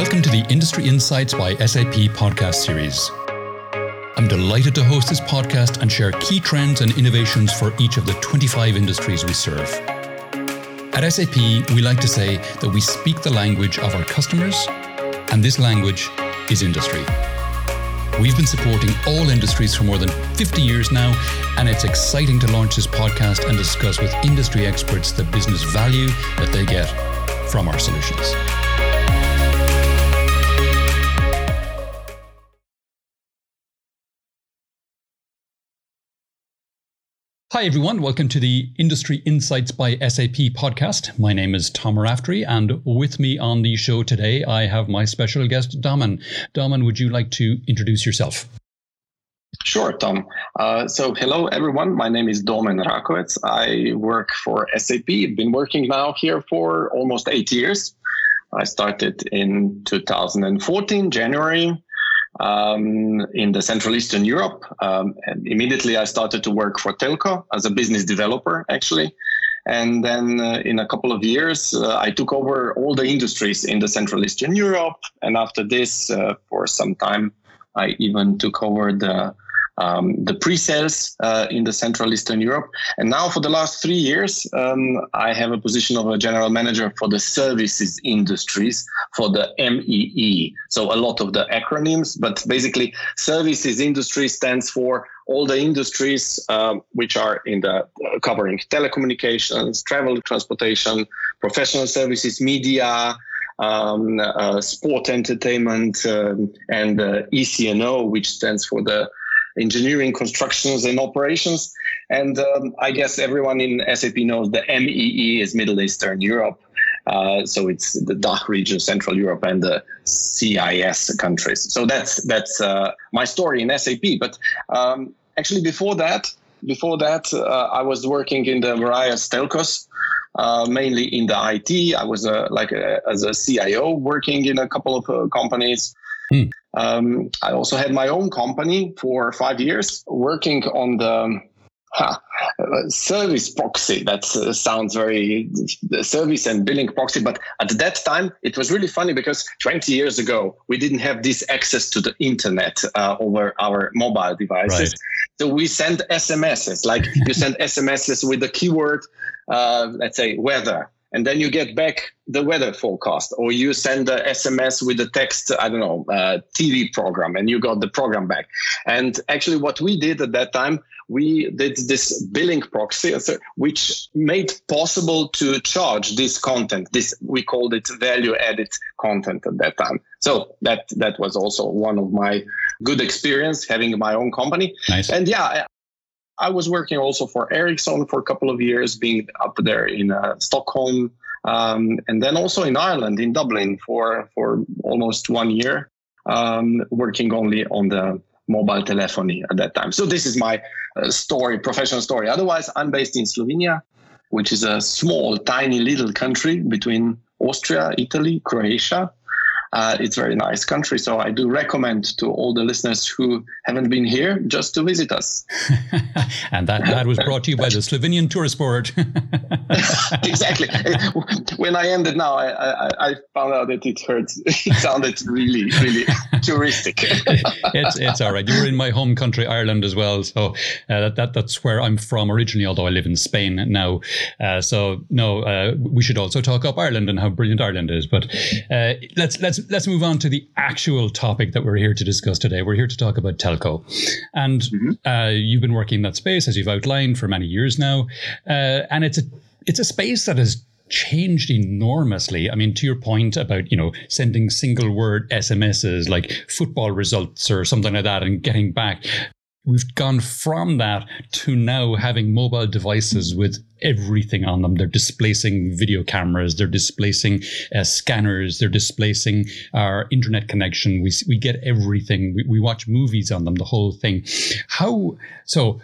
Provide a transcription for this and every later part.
Welcome to the Industry Insights by SAP podcast series. I'm delighted to host this podcast and share key trends and innovations for each of the 25 industries we serve. At SAP, we like to say that we speak the language of our customers, and this language is industry. We've been supporting all industries for more than 50 years now, and it's exciting to launch this podcast and discuss with industry experts the business value that they get from our solutions. Hi, everyone. Welcome to the Industry Insights by SAP podcast. My name is Tom Raftery, and with me on the show today, I have my special guest, Domen. Domen, would you like to introduce yourself? Sure, Tom. Uh, so, hello, everyone. My name is Domen Rakovec. I work for SAP. I've been working now here for almost eight years. I started in 2014, January um, in the Central Eastern Europe. Um, and immediately I started to work for Telco as a business developer, actually. And then uh, in a couple of years, uh, I took over all the industries in the Central Eastern Europe. And after this, uh, for some time, I even took over the um, the pre-sales uh, in the Central Eastern Europe. And now for the last three years, um, I have a position of a general manager for the services industries for the MEE. So a lot of the acronyms, but basically services industry stands for all the industries um, which are in the uh, covering telecommunications, travel, transportation, professional services, media, um, uh, sport entertainment, um, and uh, ECNO, which stands for the engineering, constructions, and operations. And um, I guess everyone in SAP knows the MEE is Middle Eastern Europe. Uh, so it's the DACH region, Central Europe, and the CIS countries. So that's that's uh, my story in SAP. But um, actually, before that, before that, uh, I was working in the various telcos. Uh, mainly in the IT, I was uh, like a, as a CIO working in a couple of uh, companies. Um, I also had my own company for five years, working on the huh, service proxy. That uh, sounds very service and billing proxy, but at that time it was really funny because 20 years ago we didn't have this access to the internet uh, over our mobile devices. Right. So we sent SMSs, like you send SMSs with the keyword, uh, let's say weather and then you get back the weather forecast or you send a sms with the text i don't know uh, tv program and you got the program back. And actually what we did at that time we did this billing proxy which made possible to charge this content this we called it value added content at that time. So that that was also one of my good experience having my own company. Nice. and yeah I was working also for Ericsson for a couple of years, being up there in uh, Stockholm, um, and then also in Ireland, in Dublin, for for almost one year, um, working only on the mobile telephony at that time. So this is my uh, story, professional story. Otherwise, I'm based in Slovenia, which is a small, tiny little country between Austria, Italy, Croatia, uh, it's a very nice country. So I do recommend to all the listeners who haven't been here just to visit us. and that, that was brought to you by the Slovenian Tourist Board. exactly. When I ended now, I, I, I, found out that it hurts. It sounded really, really touristic. it's, it's all right. You were in my home country, Ireland, as well. So uh, that, that that's where I'm from originally, although I live in Spain now. Uh, so no, uh, we should also talk up Ireland and how brilliant Ireland is. But uh, let's let's let's move on to the actual topic that we're here to discuss today. We're here to talk about telco, and mm-hmm. uh, you've been working in that space as you've outlined for many years now, uh, and it's a it's a space that has changed enormously. I mean, to your point about, you know, sending single word SMSs like football results or something like that and getting back. We've gone from that to now having mobile devices with everything on them. They're displacing video cameras, they're displacing uh, scanners, they're displacing our internet connection. We, we get everything. We, we watch movies on them, the whole thing. How so?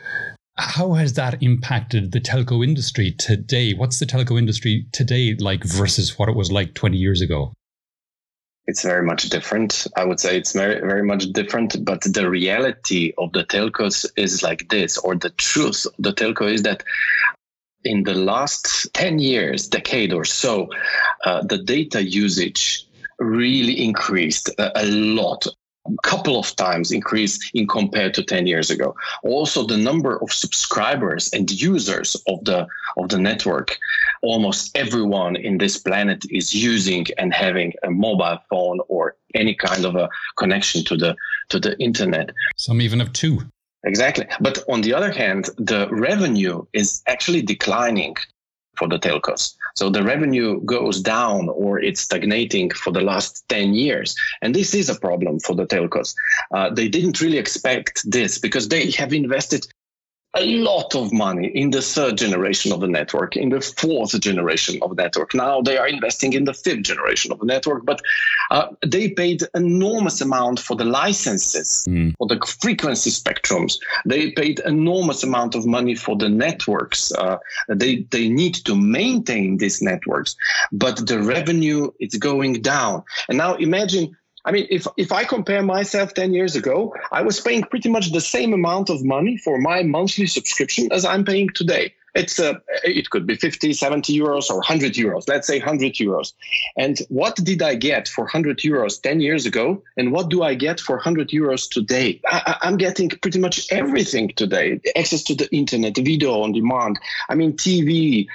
How has that impacted the telco industry today? What's the telco industry today like versus what it was like 20 years ago? It's very much different. I would say it's very, very much different, but the reality of the telcos is like this, or the truth of the telco is that in the last 10 years, decade or so, uh, the data usage really increased a, a lot couple of times increase in compared to 10 years ago. Also the number of subscribers and users of the of the network almost everyone in this planet is using and having a mobile phone or any kind of a connection to the to the internet. Some even have two. Exactly. But on the other hand the revenue is actually declining for the telcos. So the revenue goes down or it's stagnating for the last 10 years. And this is a problem for the telcos. Uh, they didn't really expect this because they have invested a lot of money in the third generation of the network, in the fourth generation of the network. Now they are investing in the fifth generation of the network, but uh, they paid enormous amount for the licenses, mm. for the frequency spectrums. They paid enormous amount of money for the networks. Uh, they they need to maintain these networks, but the revenue is going down. And now imagine I mean, if if I compare myself 10 years ago, I was paying pretty much the same amount of money for my monthly subscription as I'm paying today. It's a, uh, it could be 50, 70 euros or 100 euros. Let's say 100 euros. And what did I get for 100 euros 10 years ago? And what do I get for 100 euros today? I, I'm getting pretty much everything today. Access to the internet, video on demand. I mean, TV,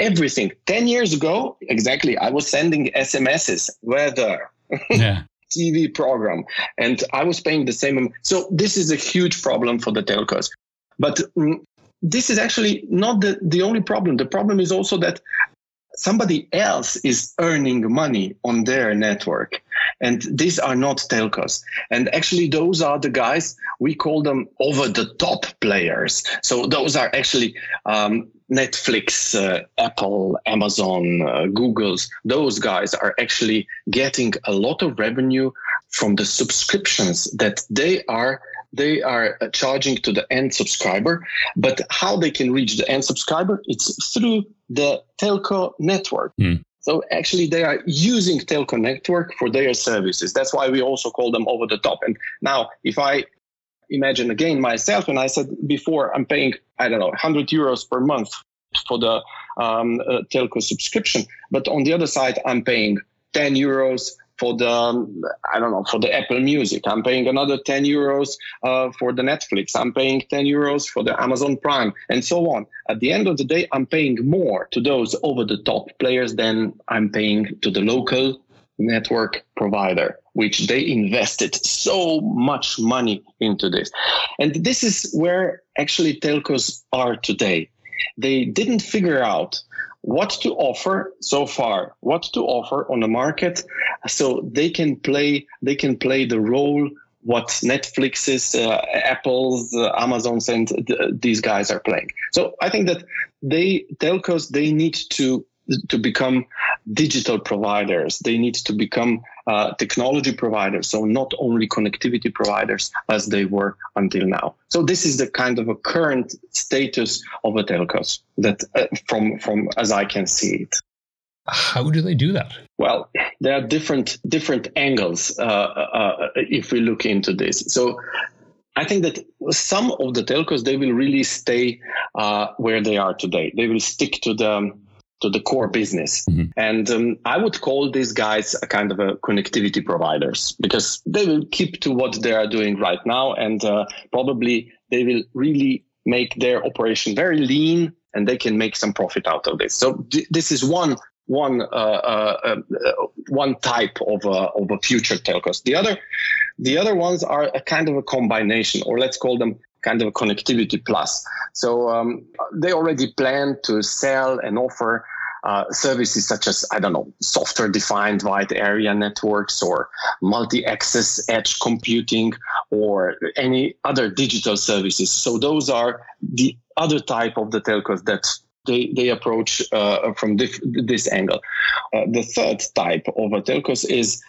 everything. 10 years ago, exactly, I was sending SMSs, weather. Yeah. TV program, and I was paying the same. So this is a huge problem for the telcos. But um, this is actually not the, the only problem. The problem is also that somebody else is earning money on their network. And these are not telcos. And actually, those are the guys, we call them over the top players. So those are actually um, Netflix, uh, Apple, Amazon, uh, Google's, those guys are actually getting a lot of revenue from the subscriptions that they are they are uh, charging to the end subscriber. But how they can reach the end subscriber? It's through the telco network. Mm. So actually, they are using telco network for their services. That's why we also call them over the top. And now, if I imagine again myself, and I said before, I'm paying I don't know 100 euros per month for the um, uh, telco subscription, but on the other side, I'm paying 10 euros for the um, I don't know for the Apple Music. I'm paying another 10 euros uh, for the Netflix. I'm paying 10 euros for the Amazon Prime, and so on. At the end of the day, I'm paying more to those over-the-top players than I'm paying to the local network provider, which they invested so much money into this. And this is where actually telcos are today. They didn't figure out what to offer so far, what to offer on the market, so they can play they can play the role what Netflix's, uh, Apple's, uh, Amazon's, and th- these guys are playing. So I think that they telcos they need to to become digital providers. They need to become uh, technology providers, so not only connectivity providers as they were until now. So this is the kind of a current status of the telcos that, uh, from from as I can see it. How do they do that? Well, there are different different angles uh, uh if we look into this. So I think that some of the telcos they will really stay uh, where they are today. They will stick to the to the core business. Mm-hmm. And um, I would call these guys a kind of a connectivity providers because they will keep to what they are doing right now. And uh, probably they will really make their operation very lean and they can make some profit out of this. So th- this is one one uh, uh, uh, one type of uh, of a future telcos. The other the other ones are a kind of a combination, or let's call them kind of a connectivity plus. So um, they already plan to sell and offer uh, services such as I don't know software defined wide area networks or multi access edge computing or any other digital services. So those are the other type of the telcos that they, they approach uh, from this, this angle. Uh, the third type of telcos is,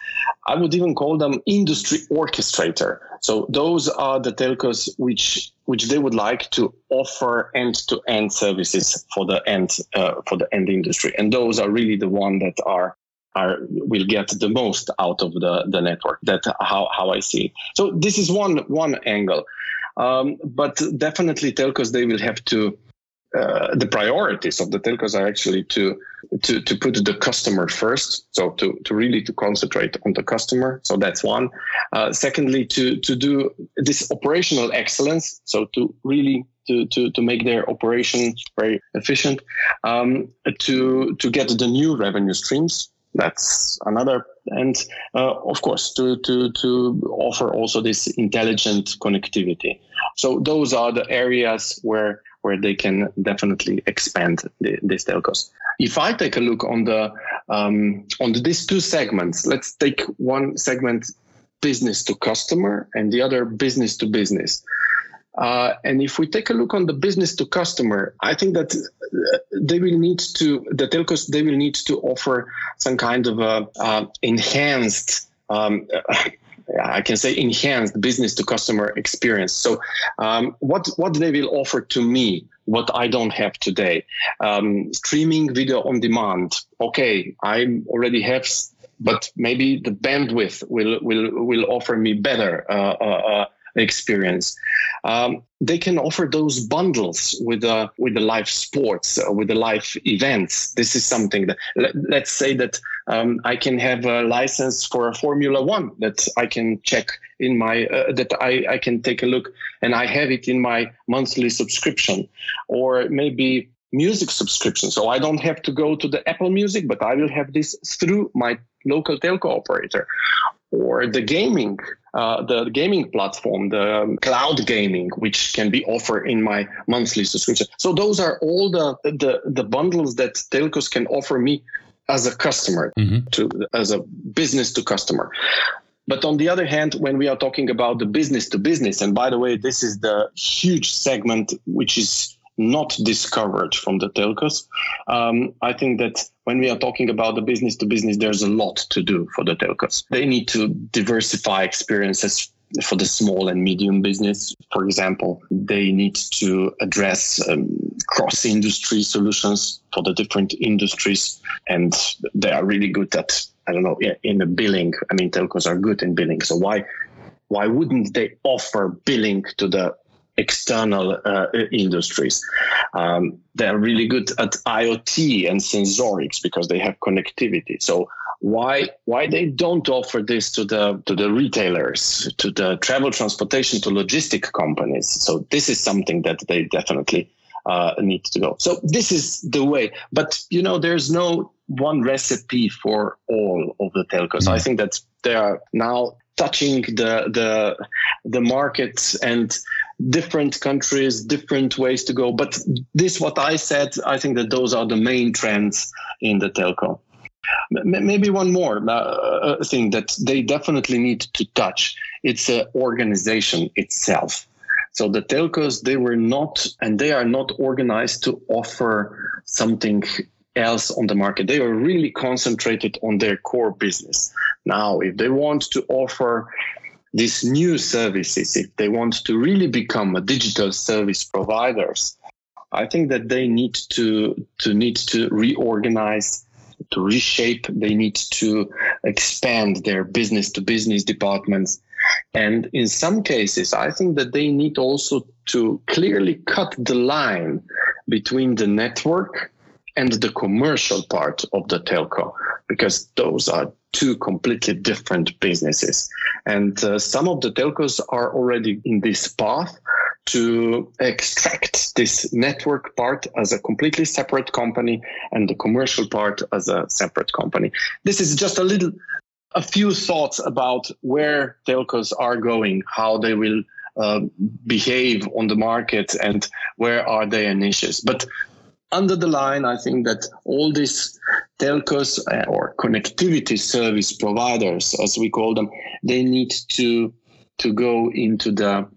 I would even call them industry orchestrator. So those are the telcos which which they would like to offer end-to-end services for the end uh, for the end industry, and those are really the one that are are will get the most out of the the network. That how how I see it. So this is one one angle, um, but definitely telcos they will have to uh, the priorities of the telcos are actually to to to put the customer first. So to to really to concentrate on the customer. So that's one. Uh, secondly to to do this operational excellence. So to really to, to, to make their operations very efficient. Um, to to get the new revenue streams. That's another. And uh, of course to to to offer also this intelligent connectivity. So those are the areas where where they can definitely expand the, these telcos if i take a look on the um, on the, these two segments let's take one segment business to customer and the other business to business uh, and if we take a look on the business to customer, I think that uh, they will need to the telcos they will need to offer some kind of a uh, enhanced. Um, I can say enhanced business to customer experience. So, um, what what they will offer to me, what I don't have today, um, streaming video on demand. Okay, I already have but maybe the bandwidth will will will offer me better uh, uh, uh experience. Um, they can offer those bundles with the with the live sports, uh, with the live events. This is something that let, us say that um, I can have a license for a Formula One that I can check in my uh, that I, I can take a look and I have it in my monthly subscription, or maybe music subscription. So I don't have to go to the Apple Music, but I will have this through my local telco operator or the gaming, uh, the gaming platform, the um, cloud gaming, which can be offered in my monthly subscription. So those are all the the, the bundles that telcos can offer me as a customer mm-hmm. to as a business to customer. But on the other hand, when we are talking about the business to business, and by the way, this is the huge segment which is not discovered from the telcos. Um, I think that when we are talking about the business to business, there's a lot to do for the telcos. They need to diversify experiences for the small and medium business, for example, they need to address um, cross industry solutions for the different industries. And they are really good at, I don't know, in the billing. I mean, telcos are good in billing. So why, why wouldn't they offer billing to the external uh, industries. Um, they're really good at IoT and sensorics because they have connectivity. So why why they don't offer this to the to the retailers, to the travel transportation, to logistic companies? So this is something that they definitely uh, need to go. So this is the way. But you know, there's no one recipe for all of the telcos. Mm. I think that they are now touching the the the markets and different countries different ways to go but this what i said i think that those are the main trends in the telco maybe one more uh, uh, thing that they definitely need to touch it's an organization itself so the telcos they were not and they are not organized to offer something else on the market. They are really concentrated on their core business. Now, if they want to offer these new services, if they want to really become a digital service providers, I think that they need to to need to reorganize, to reshape. They need to expand their business to business departments. And in some cases, I think that they need also to clearly cut the line between the network and the commercial part of the telco, because those are two completely different businesses. And uh, some of the telcos are already in this path to extract this network part as a completely separate company and the commercial part as a separate company. This is just a little, a few thoughts about where telcos are going, how they will uh, behave on the market, and where are their niches. But under the line, I think that all these telcos uh, or connectivity service providers, as we call them, they need to to go into the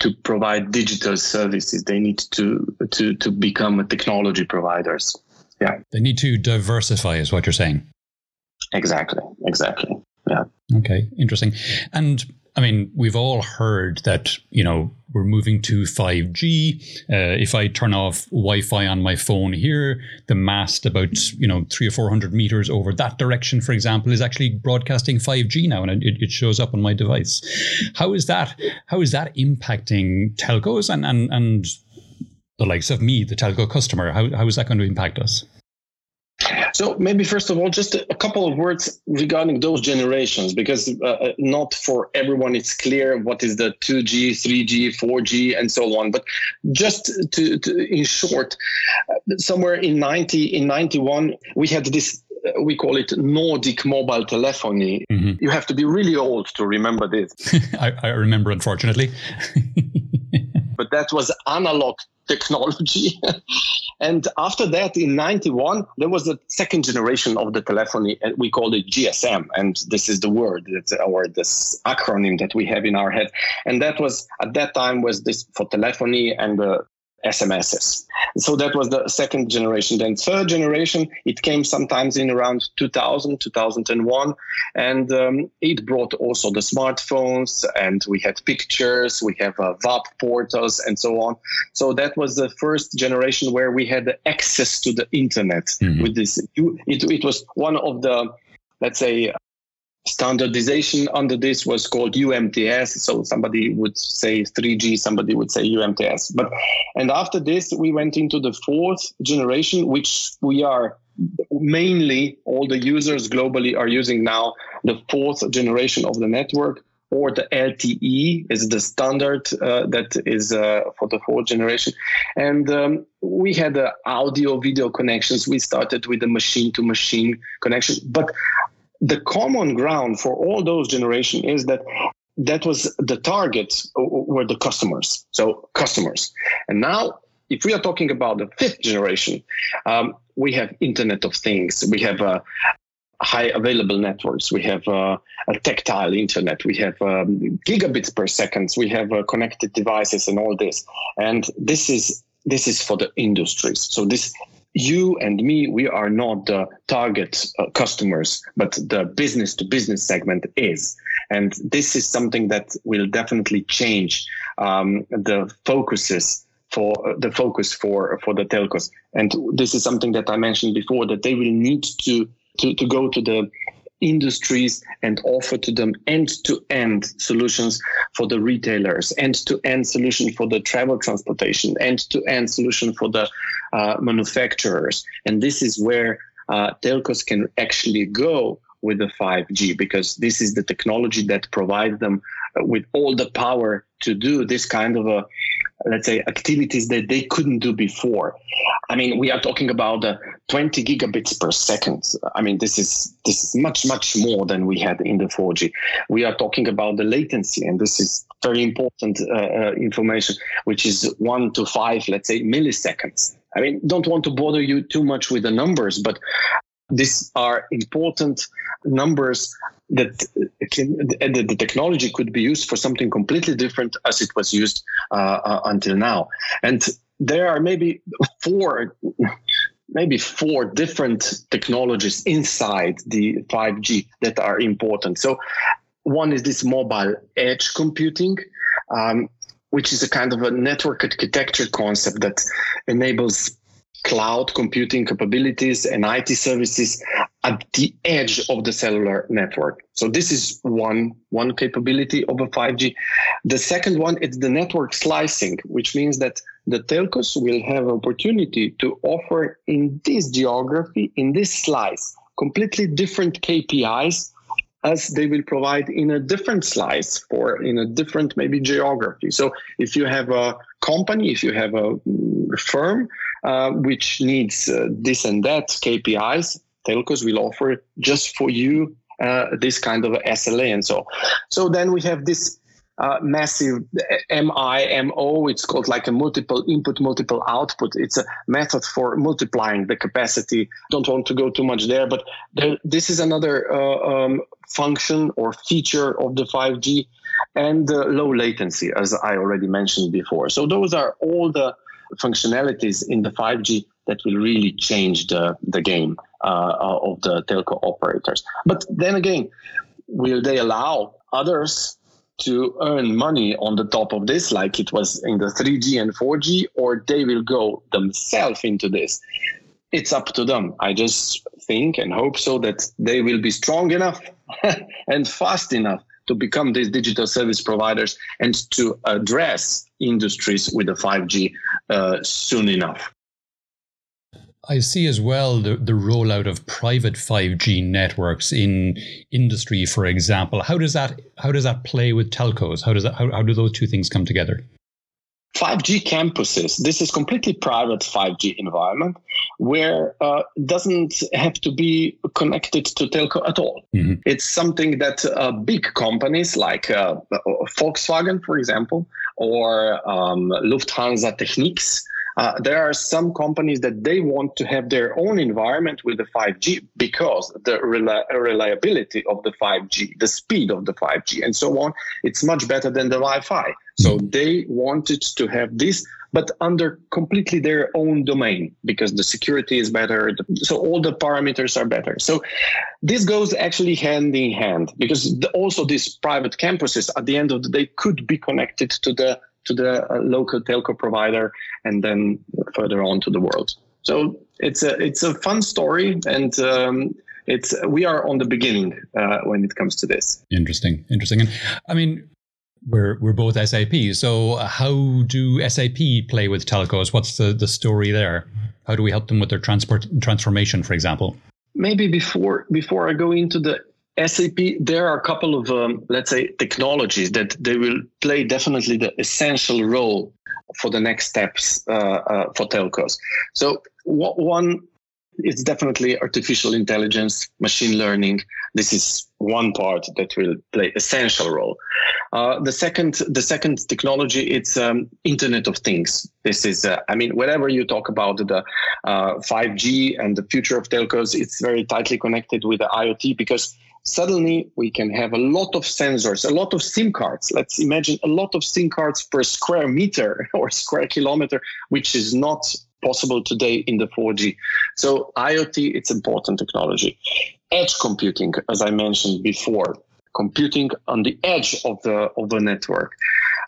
to provide digital services. They need to to to become technology providers. Yeah, they need to diversify, is what you're saying. Exactly. Exactly. Okay. Interesting. And I mean, we've all heard that, you know, we're moving to 5G. Uh, if I turn off Wi Fi on my phone here, the mast about, you know, three or 400 meters over that direction, for example, is actually broadcasting 5G now and it, it shows up on my device. How is that? How is that impacting telcos and, and, and the likes of me, the telco customer? How, how is that going to impact us? So maybe first of all, just a couple of words regarding those generations, because uh, uh not for everyone it's clear what is the 2G, 3G, 4G, and so on. But just to, to in short, somewhere in 90, in 91, we had this uh, we call it Nordic mobile telephony. Mm-hmm. You have to be really old to remember this. I, I, remember, unfortunately. but that was analog technology. and after that, in 91, there was a second generation of the telephony, and we called it GSM. And this is the word that, or this acronym that we have in our head. And that was at that time was this for telephony and uh, SMSs. So that was the second generation. Then third generation, it came sometimes in around 2000, 2001, and um, it brought also the smartphones, and we had pictures, we have uh, WAP portals, and so on. So that was the first generation where we had access to the internet. Mm-hmm. With this, it, it was one of the let's say standardization under this was called UMTS. So somebody would say 3G, somebody would say UMTS. But and after this, we went into the fourth generation, which we are mainly all the users globally are using now the fourth generation of the network or the LTE is the standard uh, that is uh, for the fourth generation. And um, we had uh, audio video connections. We started with the machine to machine connection. But the common ground for all those generation is that that was the target were the customers. So customers. And now if we are talking about the fifth generation um, we have internet of things. We have uh, high available networks. We have uh, a tactile internet. We have um, gigabits per second we have uh, connected devices and all this. And this is this is for the industries. So this you and me, we are not the target uh, customers, but the business to business segment is. And this is something that will definitely change um, the focuses for uh, the focus for for the telcos. And this is something that I mentioned before that they will need to to, to go to the industries and offer to them end-to-end solutions for the retailers, end-to-end solution for the travel transportation, end-to-end solution for the uh, manufacturers. And this is where uh, telcos can actually go with the 5G because this is the technology that provides them with all the power to do this kind of a let's say activities that they couldn't do before. I mean we are talking about uh, 20 gigabits per second. I mean this is this is much much more than we had in the 4g we are talking about the latency and this is very important uh, uh, information which is 1 to 5 let's say milliseconds. I mean don't want to bother you too much with the numbers but these are important numbers that can, the, the, technology could be used for something completely different as it was used uh, uh, until now. And there are maybe four, maybe four different technologies inside the 5G that are important. So one is this mobile edge computing. Um, which is a kind of a network architecture concept that enables cloud computing capabilities and IT services at the edge of the cellular network. So this is one one capability of a 5G. The second one is the network slicing, which means that the telcos will have opportunity to offer in this geography, in this slice, completely different KPIs as they will provide in a different slice for in a different maybe geography. So if you have a company, if you have a mm, firm uh, which needs uh, this and that KPIs, telcos will offer just for you uh, this kind of SLA and so. So then we have this uh, massive MIMO. It's called like a multiple input, multiple output. It's a method for multiplying the capacity. Don't want to go too much there, but there, this is another uh, um, function or feature of the 5G and uh, low latency, as I already mentioned before. So those are all the functionalities in the 5G that will really change the, the game uh, of the telco operators. But then again, will they allow others to earn money on the top of this, like it was in the 3G and 4G, or they will go themselves into this. It's up to them. I just think and hope so that they will be strong enough and fast enough to become these digital service providers and to address industries with the 5G uh, soon enough. I see as well the, the rollout of private 5G networks in industry, for example. How does that how does that play with telcos? How does that how, how do those two things come together? 5G campuses. This is completely private 5G environment where uh, doesn't have to be connected to telco at all. Mm-hmm. It's something that uh, big companies like uh, Volkswagen, for example, or um, Lufthansa Technik uh, there are some companies that they want to have their own environment with the 5G because the reli- reliability of the 5G, the speed of the 5G, and so on, it's much better than the Wi-Fi. So hmm. they wanted to have this, but under completely their own domain because the security is better. So all the parameters are better. So this goes actually hand in hand because the, also these private campuses at the end of the day could be connected to the to the uh, local telco provider and then further on to the world. So it's a it's a fun story and. Um, it's we are on the beginning uh, when it comes to this. Interesting, interesting, and I mean, we're we're both SAP. So how do SAP play with telcos? What's the the story there? How do we help them with their transport transformation, for example? Maybe before before I go into the SAP, there are a couple of, um, let's say, technologies that they will play definitely the essential role for the next steps uh, uh, for telcos. So one is definitely artificial intelligence, machine learning. This is one part that will play essential role. Uh, the second, the second technology, it's um, Internet of Things. This is, uh, I mean, whenever you talk about the uh, 5G and the future of telcos, it's very tightly connected with the IoT because suddenly we can have a lot of sensors, a lot of SIM cards. Let's imagine a lot of SIM cards per square meter or square kilometer, which is not possible today in the 4G. So IoT, it's important technology. Edge computing, as I mentioned before, computing on the edge of the of the network.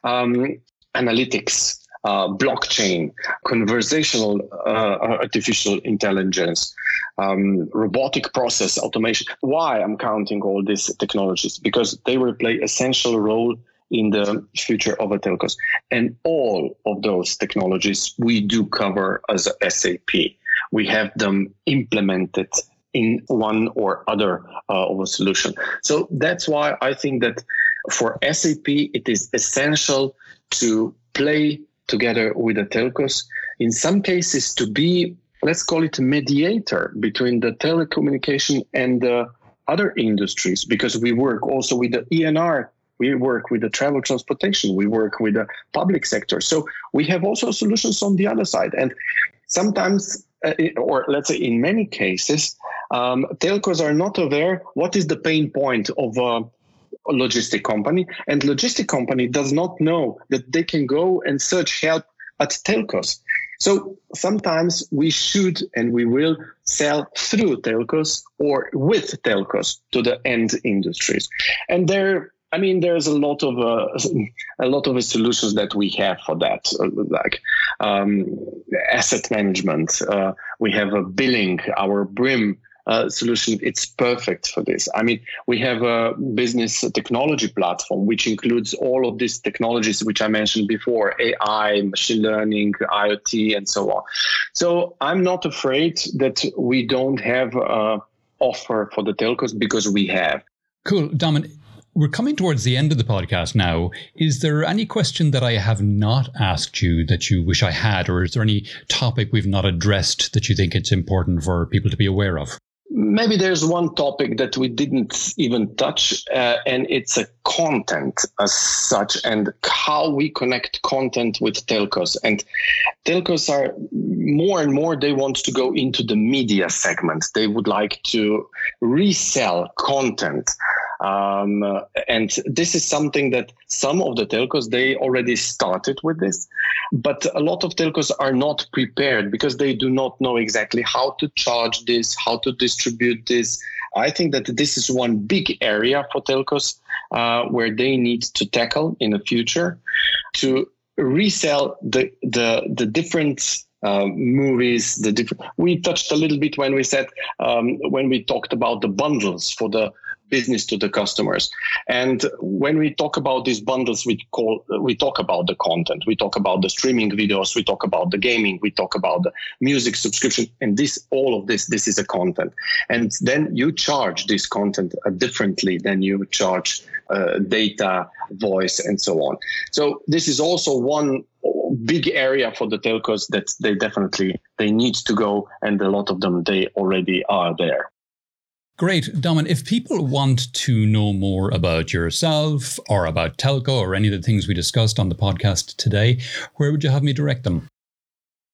Um, analytics, uh, blockchain, conversational uh, artificial intelligence, um, robotic process automation. Why I'm counting all these technologies? Because they will play essential role in the future of the telcos. And all of those technologies we do cover as SAP. We have them implemented in one or other uh, of a solution. So that's why I think that for SAP, it is essential to play together with the telcos. In some cases, to be, let's call it a mediator between the telecommunication and the other industries, because we work also with the ENR we work with the travel transportation we work with the public sector so we have also solutions on the other side and sometimes uh, or let's say in many cases um, telcos are not aware what is the pain point of a logistic company and logistic company does not know that they can go and search help at telcos so sometimes we should and we will sell through telcos or with telcos to the end industries and there I mean, there's a lot of uh, a lot of solutions that we have for that, uh, like um, asset management. Uh, we have a billing, our Brim uh, solution. It's perfect for this. I mean, we have a business technology platform which includes all of these technologies which I mentioned before: AI, machine learning, IoT, and so on. So I'm not afraid that we don't have a offer for the telcos because we have. Cool, Domen. We're coming towards the end of the podcast now. Is there any question that I have not asked you that you wish I had, or is there any topic we've not addressed that you think it's important for people to be aware of? Maybe there's one topic that we didn't even touch, uh, and it's a content as such, and how we connect content with telcos. And telcos are more and more they want to go into the media segment. They would like to resell content um, and this is something that some of the telcos, they already started with this, but a lot of telcos are not prepared because they do not know exactly how to charge this, how to distribute this. I think that this is one big area for telcos uh, where they need to tackle in the future to resell the the the different uh, movies the different we touched a little bit when we said um, when we talked about the bundles for the business to the customers. And when we talk about these bundles, we call we talk about the content, we talk about the streaming videos, we talk about the gaming, we talk about the music subscription, and this all of this this is a content. And then you charge this content uh, differently than you charge uh, data, voice, and so on. So this is also one big area for the telcos that they definitely they need to go, and a lot of them they already are there. Great. Domen, if people want to know more about yourself or about telco or any of the things we discussed on the podcast today, where would you have me direct them?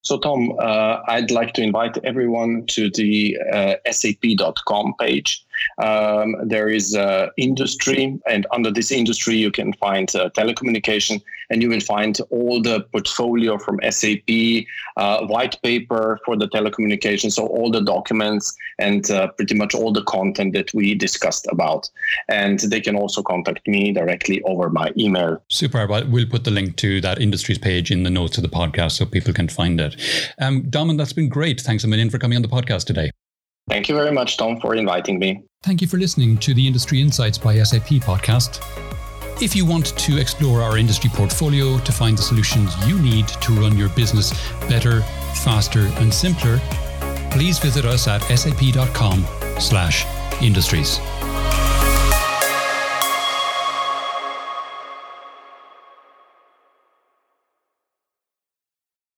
So, Tom, uh, I'd like to invite everyone to the uh, sap.com page. Um, there is uh, industry, and under this industry, you can find uh, telecommunication, and you will find all the portfolio from SAP, uh, white paper for the telecommunication, so all the documents and uh, pretty much all the content that we discussed about. And they can also contact me directly over my email. Super. We'll put the link to that industries page in the notes of the podcast so people can find it. Um, Domen, that's been great. Thanks a million for coming on the podcast today. Thank you very much, Tom, for inviting me. Thank you for listening to the Industry Insights by SAP podcast. If you want to explore our industry portfolio to find the solutions you need to run your business better, faster, and simpler, please visit us at sap.com/industries.